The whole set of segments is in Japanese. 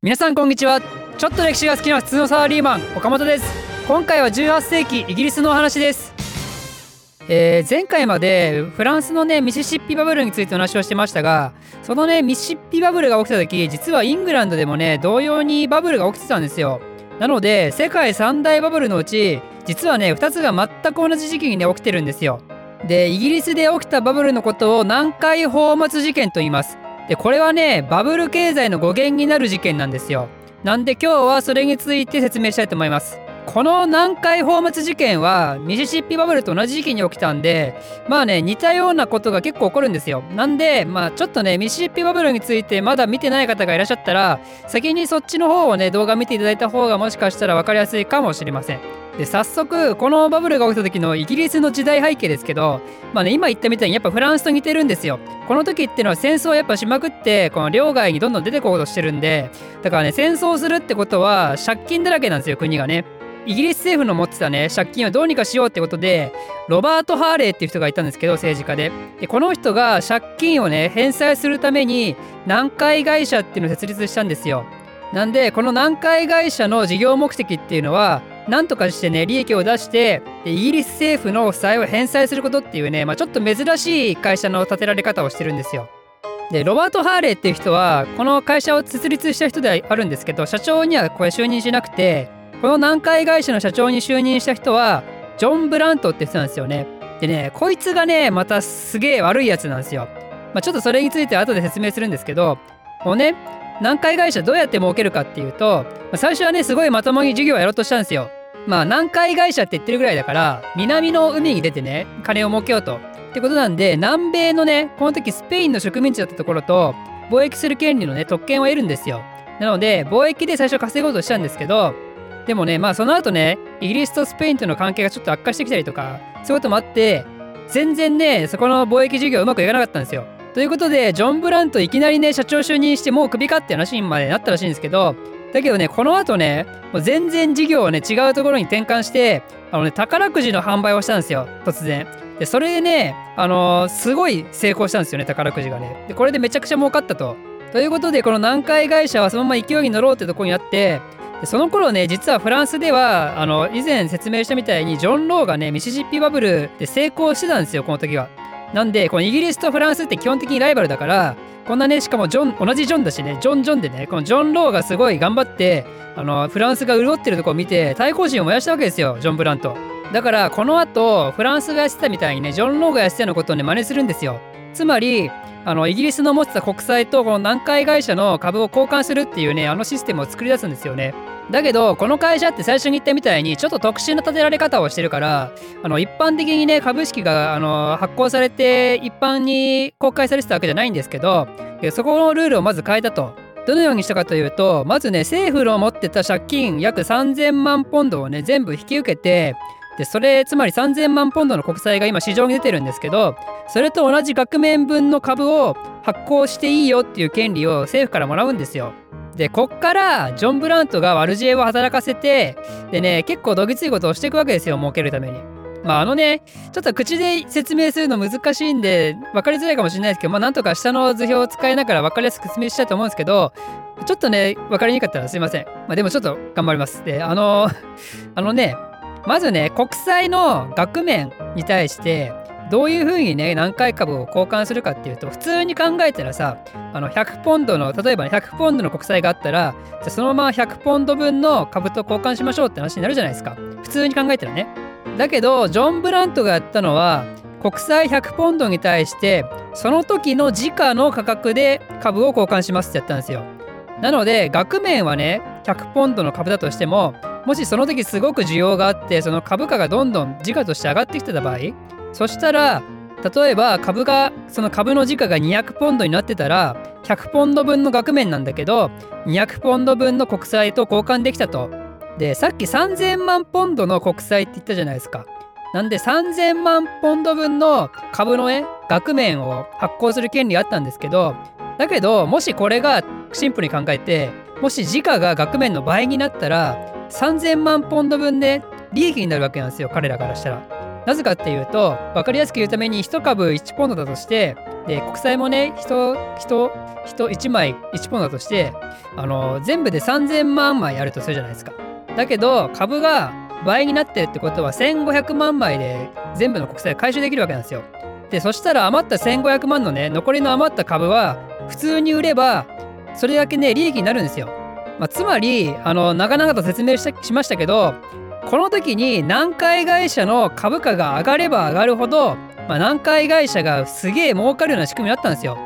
皆さんこんにちは。ちょっと歴史が好きな普通のサラリーマン岡本です。今回は18世紀イギリスのお話です。えー、前回までフランスのねミシシッピバブルについてお話をしてましたがそのねミシシッピバブルが起きた時実はイングランドでもね同様にバブルが起きてたんですよ。なので世界三大バブルのうち実はね2つが全く同じ時期にね起きてるんですよ。でイギリスで起きたバブルのことを南海宝末事件と言います。でこれはねバブル経済の語源になる事件なんですよ。なんで今日はそれについて説明したいと思います。この南海宝末事件はミシシッピバブルと同じ時期に起きたんでまあね似たようなことが結構起こるんですよ。なんでまあちょっとねミシシッピバブルについてまだ見てない方がいらっしゃったら先にそっちの方をね動画見ていただいた方がもしかしたら分かりやすいかもしれません。で早速このバブルが起きた時のイギリスの時代背景ですけどまあね今言ったみたいにやっぱフランスと似てるんですよ。この時っていうのは戦争をやっぱしまくってこの領外にどんどん出てこうとしてるんでだからね戦争するってことは借金だらけなんですよ国がね。イギリス政府の持ってたね借金をどうにかしようってことでロバート・ハーレーっていう人がいたんですけど政治家で。でこの人が借金をね返済するために南海会社っていうのを設立したんですよ。なんでこの南海会社の事業目的っていうのは何とかしてね利益を出してイギリス政府の負債を返済することっていうね、まあ、ちょっと珍しい会社の建てられ方をしてるんですよ。でロバート・ハーレーっていう人はこの会社を設立した人ではあるんですけど社長にはこれ就任しなくてこの南海会社の社長に就任した人はジョン・ブラントって人なんですよね。でねこいつがねまたすげえ悪いやつなんですよ、まあ、ちょっとそれについて後で説明するんですけどもうね南海会社どうやって儲けるかっていうと、まあ、最初はねすごいまともに事業をやろうとしたんですよ。まあ南海会社って言ってるぐらいだから南の海に出てね金を儲けようと。ってことなんで南米のねこの時スペインの植民地だったところと貿易する権利のね特権を得るんですよ。なので貿易で最初稼ごうとしたんですけどでもねまあその後ねイギリスとスペインとの関係がちょっと悪化してきたりとかそういうこともあって全然ねそこの貿易事業うまくいかなかったんですよ。ということでジョン・ブラントいきなりね社長就任してもうクビかって話にまでなったらしいんですけどだけどねこの後ねもう全然事業をね違うところに転換してあのね宝くじの販売をしたんですよ突然。でそれでねあのー、すごい成功したんですよね宝くじがね。でこれでめちゃくちゃ儲かったと。ということでこの南海会社はそのまま勢いに乗ろうってとこにあってでその頃ね実はフランスではあの以前説明したみたいにジョン・ローがねミシシッピバブルで成功してたんですよこの時は。なんでこのイギリスとフランスって基本的にライバルだからこんなねしかもジョン同じジョンだしねジョン・ジョンでねこのジョン・ローがすごい頑張ってあのフランスが潤ってるとこを見て対抗心を燃やしたわけですよジョン・ブラント。だからこの後フランスがやってたみたいにねジョン・ローがやってたのことをね真似するんですよ。つまりあのイギリスの持ってた国債とこの南海会社の株を交換するっていうねあのシステムを作り出すんですよね。だけどこの会社って最初に言ったみたいにちょっと特殊な立てられ方をしてるからあの一般的にね株式があの発行されて一般に公開されてたわけじゃないんですけどそこのルールをまず変えたと。どのようにしたかというとまずね政府の持ってた借金約3000万ポンドをね全部引き受けてでそれつまり3000万ポンドの国債が今市場に出てるんですけどそれと同じ額面分の株を発行していいよっていう権利を政府からもらうんですよ。でこっからジョン・ブラントが悪知恵を働かせてでね結構どぎついことをしていくわけですよ儲けるために。まああのねちょっと口で説明するの難しいんで分かりづらいかもしれないですけどまあなんとか下の図表を使いながら分かりやすく説明したいと思うんですけどちょっとね分かりにくかったらすいません。まあでもちょっと頑張ります。であのあのねまずね国債の額面に対してどういうふうにね何回株を交換するかっていうと普通に考えたらさあの100ポンドの例えば、ね、100ポンドの国債があったらじゃそのまま100ポンド分の株と交換しましょうって話になるじゃないですか。普通に考えたらね。だけどジョン・ブラントがやったのは国債100ポンドに対してその時の時価の価格で株を交換しますってやったんですよ。なので額面はね100ポンドの株だとしてももしその時すごく需要があってその株価がどんどん時価として上がってきてた場合そしたら例えば株がその株の時価が200ポンドになってたら100ポンド分の額面なんだけど200ポンド分の国債と交換できたと。でさっき3000万ポンドの国債って言ったじゃないですか。なんで3000万ポンド分の株のね額面を発行する権利あったんですけどだけどもしこれがシンプルに考えてもし時価が額面の倍になったら3000万ポンド分で利益になるわけなんですよ彼らからしたら。なぜかっていうと分かりやすく言うために1株1ポンドだとしてで国債もね人人人1枚1ポンドだとしてあの全部で3000万枚あるとするじゃないですか。だけど株が倍になってるってことは1500万枚で全部の国債回収できるわけなんですよ。でそしたら余った1500万のね残りの余った株は普通に売ればそれだけね利益になるんですよ。まあ、つまりあの長々と説明しましたけどこの時に南海会社の株価が上がれば上がるほど、まあ、南海会社がすげえ儲かるような仕組みだったんですよ。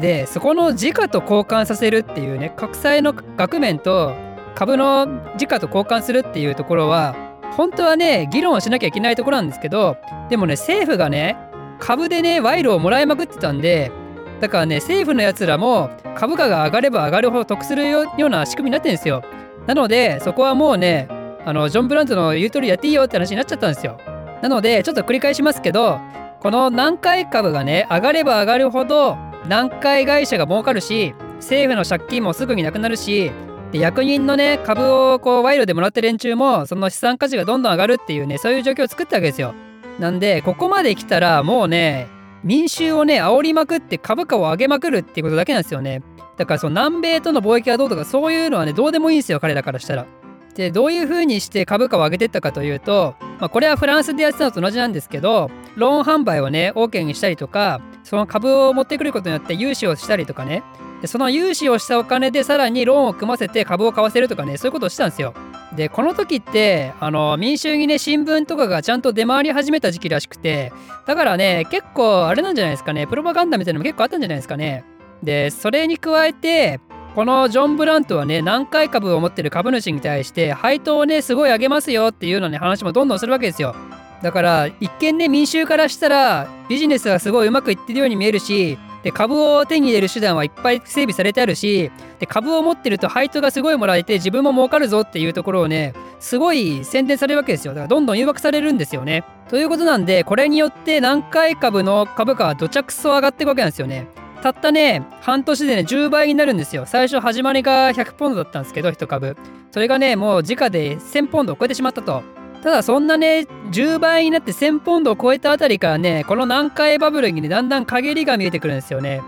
でそこの時価と交換させるっていうね国債の額面と株の時価と交換するっていうところは本当はね議論をしなきゃいけないところなんですけどでもね政府がね株でね賄賂をもらいまくってたんでだからね政府のやつらも株価が上がれば上がるほど得するような仕組みになってるんですよなのでそこはもうねあのジョン・ブラントの言う通りやっていいよって話になっちゃったんですよ。なのでちょっと繰り返しますけどこの南海株がね上がれば上がるほど南海会社が儲かるし政府の借金もすぐになくなるし役人のね株をこう賄賂でもらった連中もその資産価値がどんどん上がるっていうねそういう状況を作ったわけですよ。なんでここまで来たらもうね民衆をね煽りまくって株価を上げまくるっていうことだけなんですよね。だからその南米との貿易はどうとかそういうのはねどうでもいいんですよ彼らからしたら。でどういう風にして株価を上げてったかというと、まあ、これはフランスでやってたのと同じなんですけどローン販売をね OK にしたりとかその株を持ってくることによって融資をしたりとかね。でその融資をしたお金でさらにローンを組ませて株を買わせるとかねそういうことをしたんですよ。でこの時ってあの民衆にね新聞とかがちゃんと出回り始めた時期らしくてだからね結構あれなんじゃないですかねプロパガンダみたいなのも結構あったんじゃないですかね。でそれに加えてこのジョン・ブラントはね南海株を持ってる株主に対して配当をねすごい上げますよっていうのね話もどんどんするわけですよ。だから一見ね民衆からしたらビジネスがすごいうまくいってるように見えるしで株を手に入れる手段はいっぱい整備されてあるしで株を持ってると配当がすごいもらえて自分も儲かるぞっていうところをねすごい宣伝されるわけですよ。だからどんどん誘惑されるんですよね。ということなんでこれによって南海株の株価はどちゃくそ上がっていくわけなんですよね。たったね半年でね10倍になるんですよ最初始まりが100ポンドだったんですけど1株それがねもう時価で1000ポンドを超えてしまったとただそんなね10倍になって1000ポンドを超えたあたりからねこの南海バブルにねだんだん陰りが見えてくるんですよね。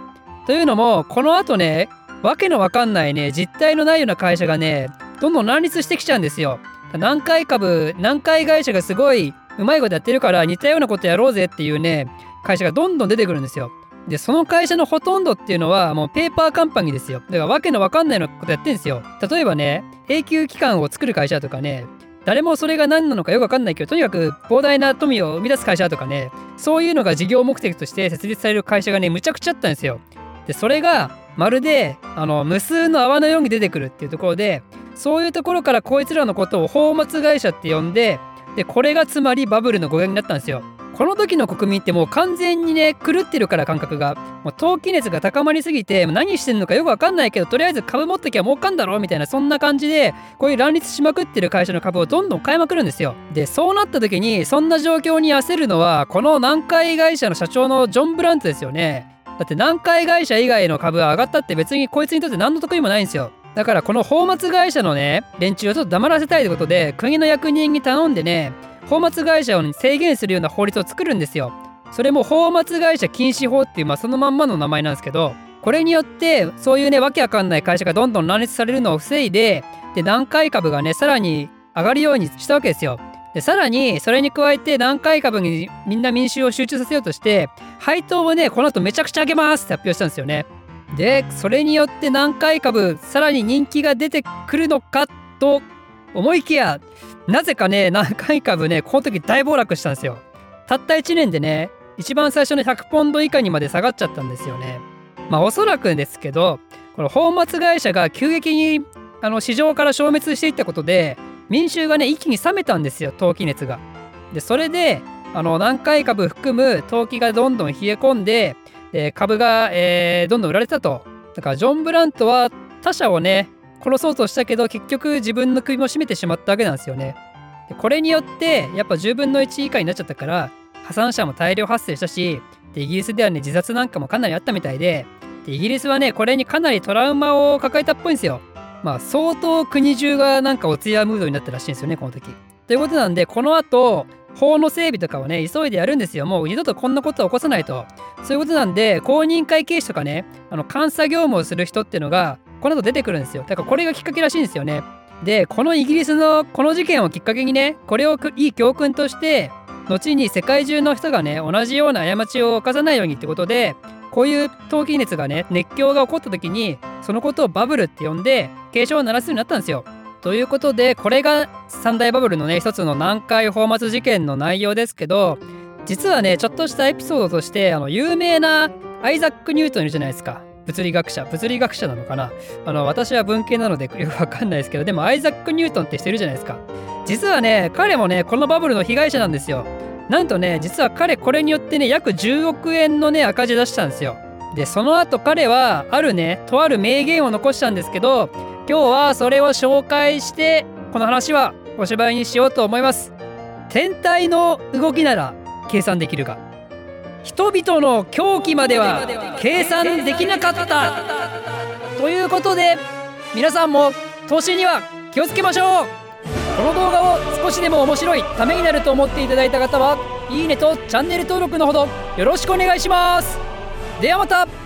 というのもこの後ねわけのわかんないね実態のないような会社がねどんどん乱立してきちゃうんですよ。南海株南海会社がすごいうまいことやってるから似たようなことやろうぜっていうね会社がどんどん出てくるんですよ。でその会社のほとんどっていうのはもうペーパーカンパニーですよ。だからわけのわかんないようなことやってんですよ。例えばね永久期間を作る会社とかね誰もそれが何なのかよくわかんないけどとにかく膨大な富を生み出す会社とかねそういうのが事業目的として設立される会社がねむちゃくちゃあったんですよ。でそれがまるであの無数の泡のように出てくるっていうところでそういうところからこいつらのことを泡沫会社って呼んででこれがつまりバブルの語源になったんですよ。この時の国民ってもう完全にね狂ってるから感覚が。もう投機熱が高まりすぎて何してんのかよくわかんないけどとりあえず株持ってきゃ儲かんだろみたいなそんな感じでこういう乱立しまくってる会社の株をどんどん買いまくるんですよ。でそうなった時にそんな状況に焦るのはこの南海会社の社長のジョン・ブラントですよね。だって南海会社以外の株は上がったって別にこいつにとって何の得意もないんですよ。だからこの泡沫会社のね連中をちょっと黙らせたいってことで国の役人に頼んでね泡沫会社を制限するような法律を作るんですよ。それも泡沫会社禁止法っていう、まあ、そのまんまの名前なんですけどこれによってそういうねわけわかんない会社がどんどん乱立されるのを防いでで南海株がねさらに上がるようにしたわけですよ。でさらにそれに加えて南海株にみんな民衆を集中させようとして配当をねこの後めちゃくちゃ上げますって発表したんですよね。でそれによって南海株さらに人気が出てくるのかと思いきやなぜかね、南海株ね、この時大暴落したんですよ。たった1年でね、一番最初の100ポンド以下にまで下がっちゃったんですよね。まあおそらくですけど、この泡沫会社が急激にあの市場から消滅していったことで、民衆がね、一気に冷めたんですよ、投機熱が。で、それで、あの南海株含む投機がどんどん冷え込んで、で株が、えー、どんどん売られたと。だからジョン・ブラントは他社をね、殺そうとしたけど結局自分の首も絞めてしまったわけなんですよね。でこれによってやっぱ10分の1以下になっちゃったから破産者も大量発生したしでイギリスではね自殺なんかもかなりあったみたいででイギリスはねこれにかなりトラウマを抱えたっぽいんですよ。まあ相当国中がなんかお通夜ムードになったらしいんですよねこの時。ということなんでこの後法の整備とかをね急いでやるんですよもう二度とこんなことは起こさないとそういうことなんで公認会計士とかねあの監査業務をする人ってのがこの後出てくるんですよだからこれがきっかけらしいんですよねでこのイギリスのこの事件をきっかけにねこれをいい教訓として後に世界中の人がね同じような過ちを犯さないようにってことでこういう陶器熱がね熱狂が起こった時にそのことをバブルって呼んで警鐘を鳴らすようになったんですよ。ということでこれが三大バブルのね一つの南海放末事件の内容ですけど実はねちょっとしたエピソードとしてあの有名なアイザック・ニュートンいるじゃないですか。物理学者物理学者なのかな？あの私は文系なのでよくわかんないですけどでもアイザック・ニュートンって人いるじゃないですか。実はね彼もねこのバブルの被害者なんですよ。なんとね実は彼これによってね約10億円のね赤字出したんですよ。でその後彼はあるねとある名言を残したんですけど今日はそれを紹介してこの話はお芝居にしようと思います。天体の動きなら計算できるが。人々の狂気までは計算できなかった。ということで皆さんも投資には気をつけましょう。この動画を少しでも面白いためになると思っていただいた方はいいねとチャンネル登録のほどよろしくお願いします。ではまた。